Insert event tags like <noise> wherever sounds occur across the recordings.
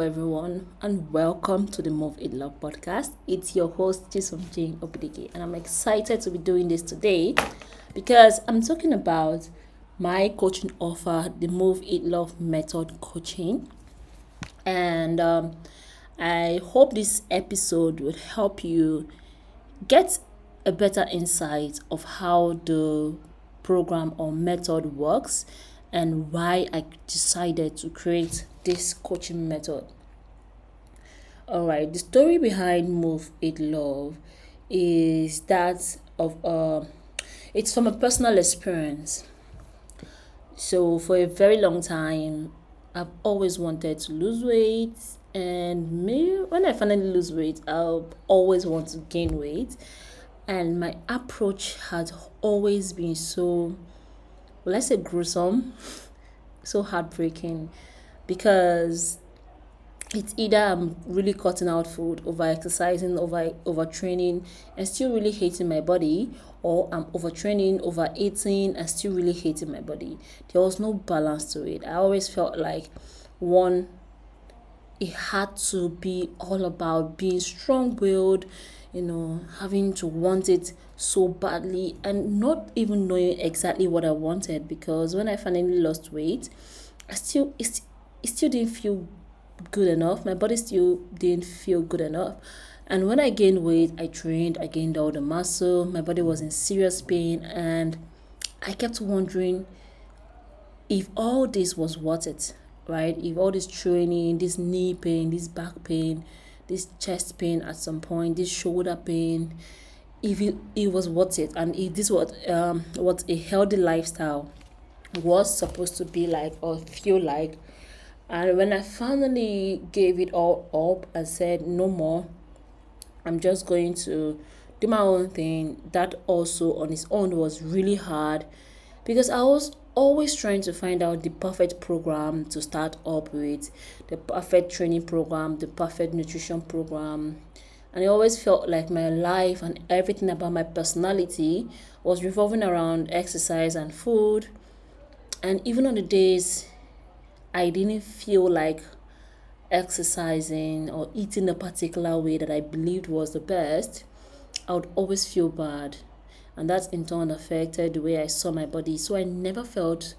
Everyone and welcome to the Move Eat Love podcast. It's your host Chisom Jane Obidike and I'm excited to be doing this today because I'm talking about my coaching offer, the Move Eat Love Method Coaching. And um, I hope this episode will help you get a better insight of how the program or method works and why I decided to create this coaching method. All right, the story behind Move Eat Love is that of uh, it's from a personal experience. So for a very long time, I've always wanted to lose weight, and me when I finally lose weight, I'll always want to gain weight, and my approach has always been so, let's say, gruesome, <laughs> so heartbreaking because it's either I'm really cutting out food, over exercising, over overtraining, and still really hating my body, or I'm overtraining, over eating, and still really hating my body. There was no balance to it. I always felt like one, it had to be all about being strong willed, you know, having to want it so badly, and not even knowing exactly what I wanted. Because when I finally lost weight, I still it's it still didn't feel good enough. My body still didn't feel good enough. And when I gained weight, I trained, I gained all the muscle, my body was in serious pain, and I kept wondering if all this was worth it, right? If all this training, this knee pain, this back pain, this chest pain at some point, this shoulder pain, if it, it was worth it, and if this was um what a healthy lifestyle was supposed to be like or feel like and when I finally gave it all up and said, no more, I'm just going to do my own thing, that also on its own was really hard because I was always trying to find out the perfect program to start up with, the perfect training program, the perfect nutrition program. And I always felt like my life and everything about my personality was revolving around exercise and food. And even on the days I didn't feel like exercising or eating a particular way that I believed was the best, I would always feel bad. And that in turn affected the way I saw my body. So I never felt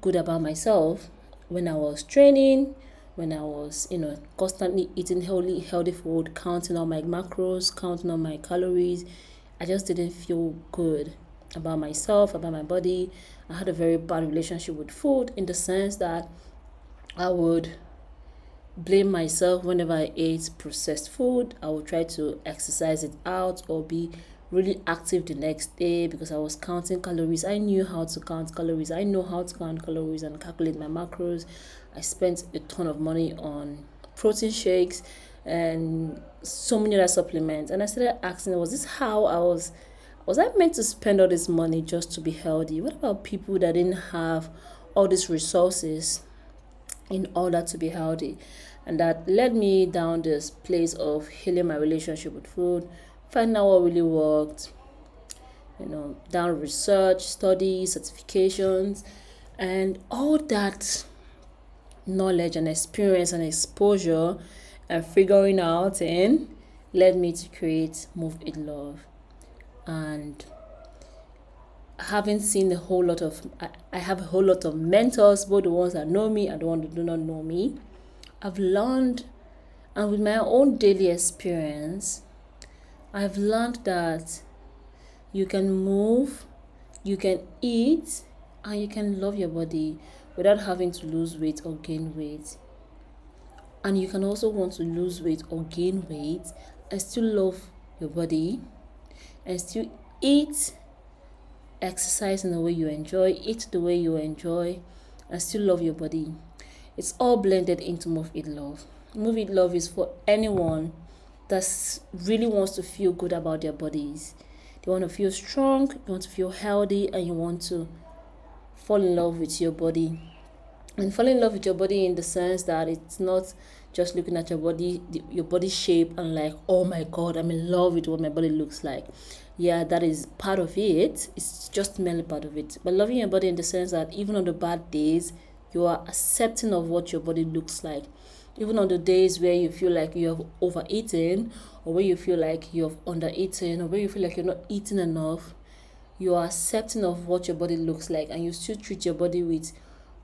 good about myself when I was training, when I was, you know, constantly eating healthy, healthy food, counting on my macros, counting on my calories. I just didn't feel good about myself, about my body. I had a very bad relationship with food in the sense that I would blame myself whenever I ate processed food. I would try to exercise it out or be really active the next day because I was counting calories. I knew how to count calories. I know how to count calories and calculate my macros. I spent a ton of money on protein shakes and so many other supplements. And I started asking, was this how I was was I meant to spend all this money just to be healthy? What about people that didn't have all these resources in order to be healthy? And that led me down this place of healing my relationship with food, finding out what really worked, you know, down research, studies, certifications, and all that knowledge and experience and exposure and figuring out and led me to create Move Eat Love and having seen a whole lot of I, I have a whole lot of mentors both the ones that know me and the ones that do not know me. I've learned and with my own daily experience i've learned that you can move you can eat and you can love your body without having to lose weight or gain weight. And you can also want to lose weight or gain weight and still love your body and still eat, exercise in the way you enjoy, eat the way you enjoy, and still love your body. It's all blended into Move Eat Love. Move Eat Love is for anyone that really wants to feel good about their bodies. They want to feel strong, you want to feel healthy, and you want to fall in love with your body. And fall in love with your body in the sense that it's not just looking at your body your body shape and like oh my god i'm in love with what my body looks like. Yeah that is part of it. It's just mainly part of it. But loving your body in the sense that even on the bad days you are accepting of what your body looks like. Even on the days where you feel like you have overeaten or where you feel like you have undereaten or where you feel like you're not eating enough you are accepting of what your body looks like and you still treat your body with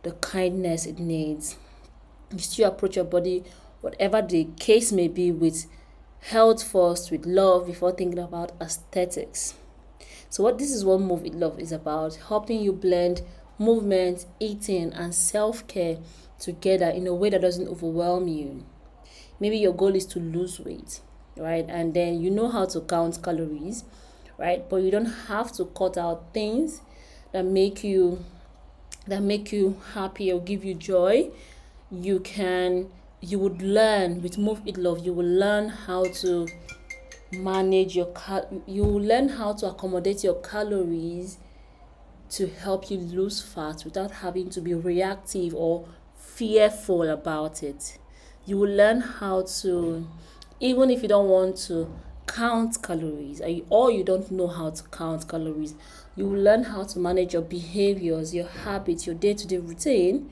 the kindness it needs. You still approach your body whatever the case may be with health first with love before thinking about aesthetics so what this is what move eat love is about helping you blend movement eating and self-care together in a way that doesn't overwhelm you. Maybe your goal is to lose weight, right? And then you know how to count calories, right? But you don't have to cut out things that make you that make you happy or give you joy. You can you would learn with Move Eat Love, you will learn how to manage your cal you will learn how to accommodate your calories to help you lose fat without having to be reactive or fearful about it. You will learn how to, even if you don't want to count calories or you don't know how to count calories, you will learn how to manage your behaviors, your habits, your day to day routine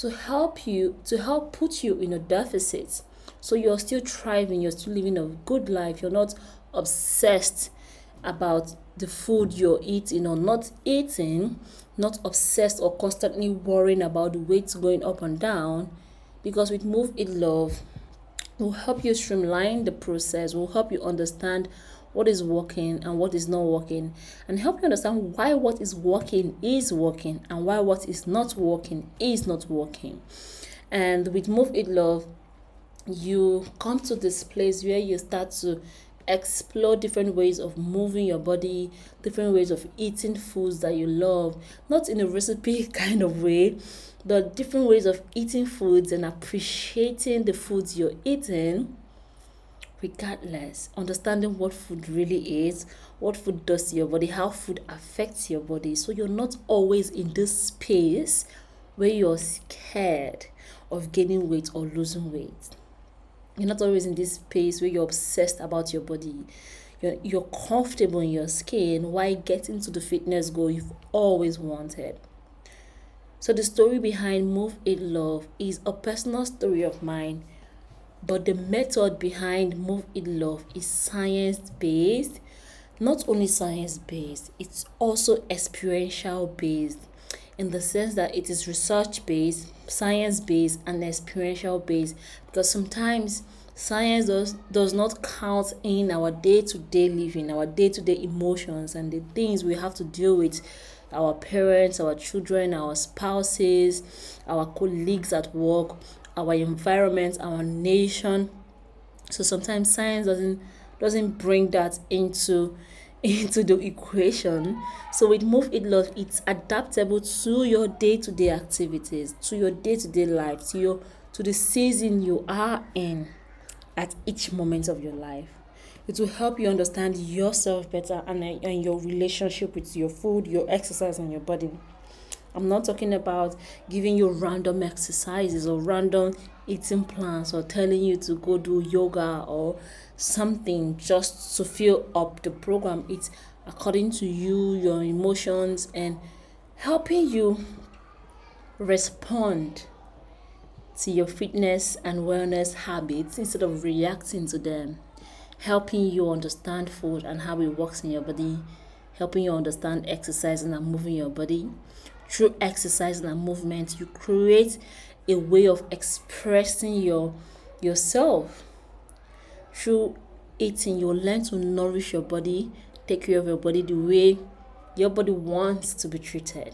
to help you, to help put you in a deficit. So you're still thriving, you're still living a good life, you're not obsessed about the food you're eating or not eating, not obsessed or constantly worrying about the weight going up and down. Because with Move Eat Love, will help you streamline the process, will help you understand what is working and what is not working, and help you understand why what is working is working and why what is not working is not working. And with Move Eat Love, you come to this place where you start to explore different ways of moving your body, different ways of eating foods that you love, not in a recipe <laughs> kind of way, but different ways of eating foods and appreciating the foods you're eating regardless understanding what food really is what food does to your body how food affects your body so you're not always in this space where you're scared of gaining weight or losing weight you're not always in this space where you're obsessed about your body. You're, you're comfortable in your skin while getting to the fitness goal you've always wanted. So, the story behind Move Eat Love is a personal story of mine, but the method behind Move Eat Love is science based. Not only science based, it's also experiential based in the sense that it is research based, science based, and experiential based. Because sometimes science does, does not count in our day to day living, our day to day emotions, and the things we have to deal with our parents, our children, our spouses, our colleagues at work, our environment, our nation. So sometimes science doesn't doesn't bring that into <laughs> into the equation. So with Move Eat Love, it's adaptable to your day-to-day activities, to your day-to-day life, to your to the season you are in at each moment of your life. It will help you understand yourself better and, and your relationship with your food, your exercise, and your body. I'm not talking about giving you random exercises or random eating plans or telling you to go do yoga or something just to fill up the program. It's according to you, your emotions, and helping you respond to your fitness and wellness habits instead of reacting to them. Helping you understand food and how it works in your body, helping you understand exercising and moving your body. Through exercise and movement, you create a way of expressing your yourself through eating. You'll learn to nourish your body take care of your body the way your body wants to be treated.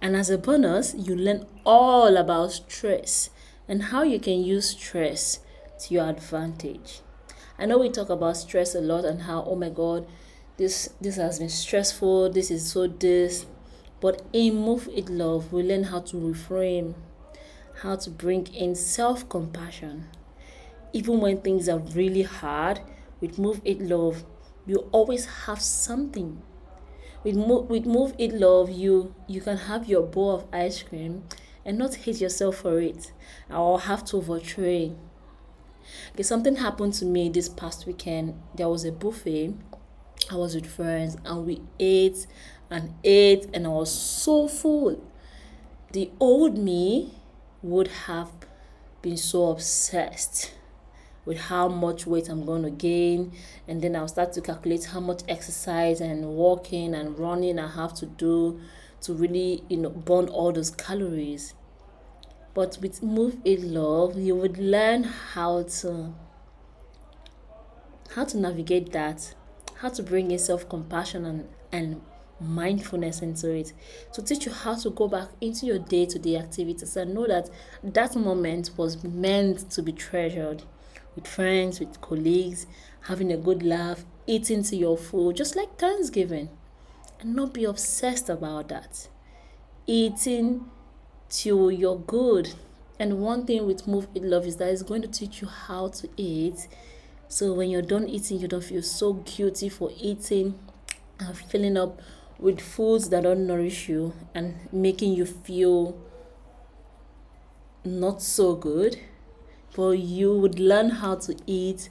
And as a bonus you learn all about stress and how you can use stress to your advantage. I know we talk about stress a lot and how oh my god this this has been stressful this is so this but in move eat love we learn how to reframe how to bring in self compassion. Even when things are really hard, with Move Eat Love, you always have something. With Move, with Move Eat Love, you, you can have your bowl of ice cream and not hate yourself for it or have to overtrain. Okay, something happened to me this past weekend. There was a buffet. I was with friends and we ate and ate and I was so full. The old me would have been so obsessed with how much weight I'm going to gain, and then I'll start to calculate how much exercise and walking and running I have to do to really, you know, burn all those calories. But with Move Eat Love, you would learn how to how to navigate that, how to bring in self compassion and, and mindfulness into it to teach you how to go back into your day to day activities and know that that moment was meant to be treasured with friends, with colleagues, having a good laugh, eating to your food, just like Thanksgiving, and not be obsessed about that. Eating to your good. And one thing with Move Eat Love is that it's going to teach you how to eat. So when you're done eating, you don't feel so guilty for eating and filling up with foods that don't nourish you and making you feel not so good but you would learn how to eat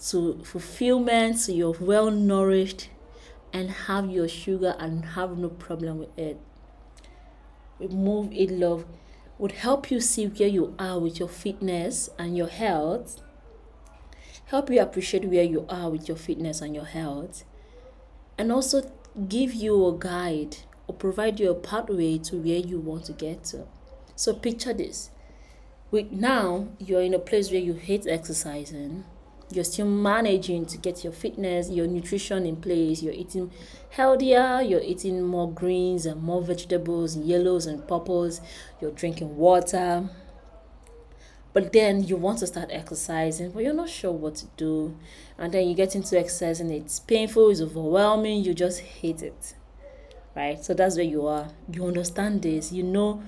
to fulfillment so you're well nourished and have your sugar and have no problem with it. Move Eat Love would help you see where you are with your fitness and your health. Help you appreciate where you are with your fitness and your health. And also give you a guide or provide you a pathway to where you want to get to. So picture this. With now you're in a place where you hate exercising. You're still managing to get your fitness, your nutrition in place. You're eating healthier. You're eating more greens and more vegetables, yellows and purples. You're drinking water but then you want to start exercising but you're not sure what to do. And then you get into exercise and it's painful it's overwhelming you just hate it. Right? So that's where you are. You understand this. You know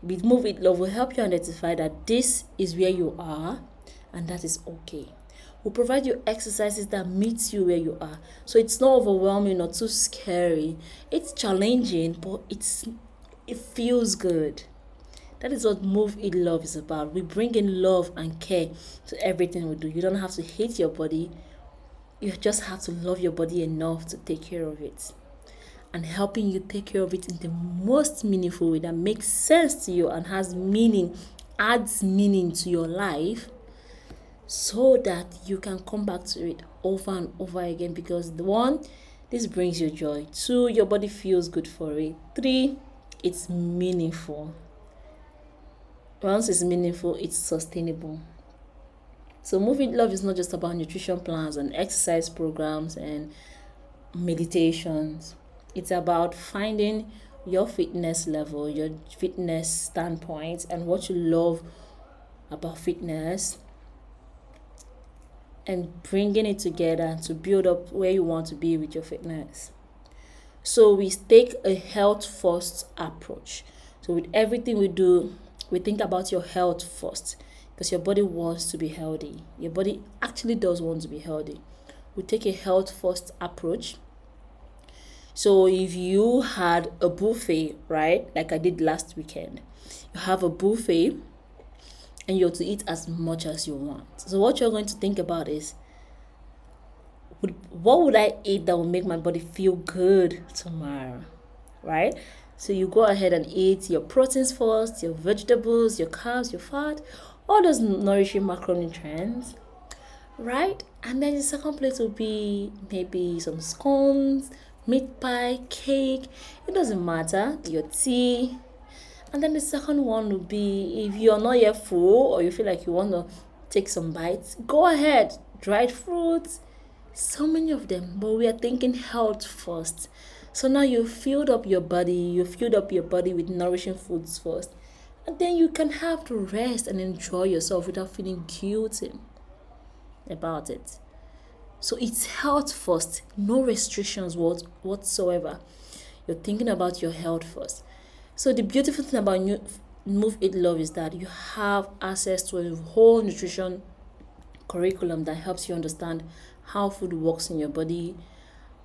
with move eat love will help you identify that this is where you are and that is okay. We'll provide you exercises that meets you where you are. So it's not overwhelming or too scary. It's challenging but it's it feels good that is what Move Eat Love is about. We bring in love and care to everything we do. You don't have to hate your body, you just have to love your body enough to take care of it. And helping you take care of it in the most meaningful way that makes sense to you and has meaning, adds meaning to your life, so that you can come back to it over and over again. Because the one, this brings you joy. Two, your body feels good for it. Three, it's meaningful once it's meaningful, it's sustainable. So, moving Love is not just about nutrition plans and exercise programs and meditations. It's about finding your fitness level, your fitness standpoint, and what you love about fitness, and bringing it together to build up where you want to be with your fitness. So, we take a health first approach. So, with everything we do, we think about your health first because your body wants to be healthy. Your body actually does want to be healthy. We take a health first approach. So if you had a buffet, right, like I did last weekend, you have a buffet and you're to eat as much as you want. So what you're going to think about is what would I eat that will make my body feel good tomorrow? Right? So you go ahead and eat your proteins first, your vegetables, your carbs, your fat, all those nourishing macronutrients, right? And then the second plate will be maybe some scones, meat pie, cake. It doesn't matter. Your tea. And then the second one will be if you're not yet full or you feel like you want to take some bites, go ahead. Dried fruits, so many of them. But we are thinking health first. So now you filled up your body, you filled up your body with nourishing foods first. And then you can have to rest and enjoy yourself without feeling guilty about it. So it's health first, no restrictions whatsoever. You're thinking about your health first. So the beautiful thing about new, Move Eat Love is that you have access to a whole nutrition curriculum that helps you understand how food works in your body,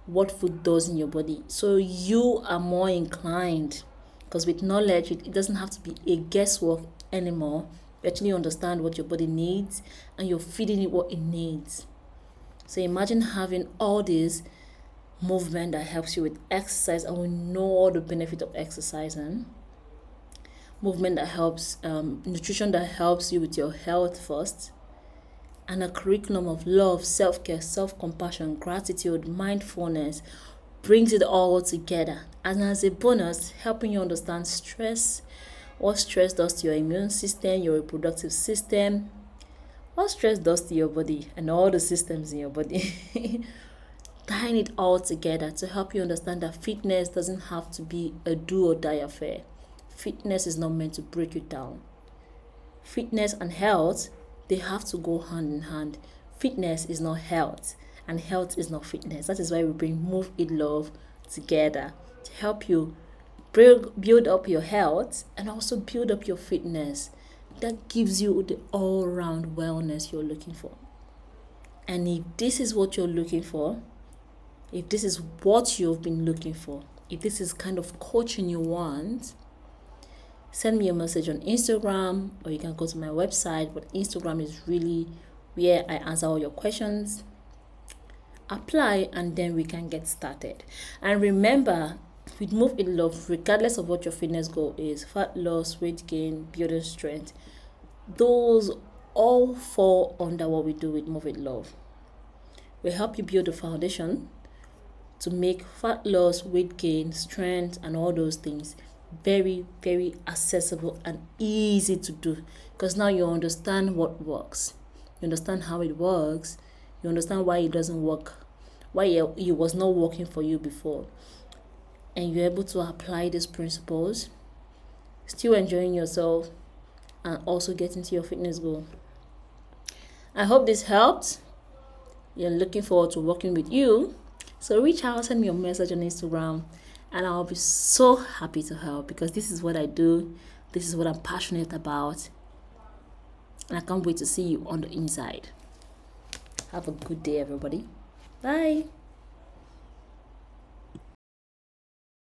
what food does in your body. So you are more inclined because with knowledge, it, it doesn't have to be a guesswork anymore. You actually understand what your body needs and you're feeding it what it needs. So imagine having all this movement that helps you with exercise, and we know all the benefit of exercising. movement that helps, um, nutrition that helps you with your health first, and a curriculum of love, self care, self compassion, gratitude, mindfulness brings it all together. And as a bonus, helping you understand stress, what stress does to your immune system, your reproductive system, what stress does to your body, and all the systems in your body. <laughs> Tying it all together to help you understand that fitness doesn't have to be a do or die affair. Fitness is not meant to break you down. Fitness and health, they have to go hand in hand. Fitness is not health, and health is not fitness. That is why we bring Move Eat Love together to help you build, build up your health and also build up your fitness. That gives you the all round wellness you're looking for. And if this is what you're looking for, if this is what you've been looking for, if this is kind of coaching you want, send me a message on Instagram or you can go to my website. But Instagram is really where I answer all your questions. Apply and then we can get started. And remember, with Move Eat Love, regardless of what your fitness goal is fat loss, weight gain, building strength those all fall under what we do with Move Eat Love. We help you build a foundation to make fat loss, weight gain, strength, and all those things very, very accessible and easy to do because now you understand what works. You understand how it works. You understand why it doesn't work, why it was not working for you before. And you're able to apply these principles, still enjoying yourself, and also getting to your fitness goal. I hope this helped. You're looking forward to working with you. So reach out, send me a message on Instagram, and I'll be so happy to help because this is what I do. This is what I'm passionate about. And I can't wait to see you on the inside. Have a good day, everybody. Bye.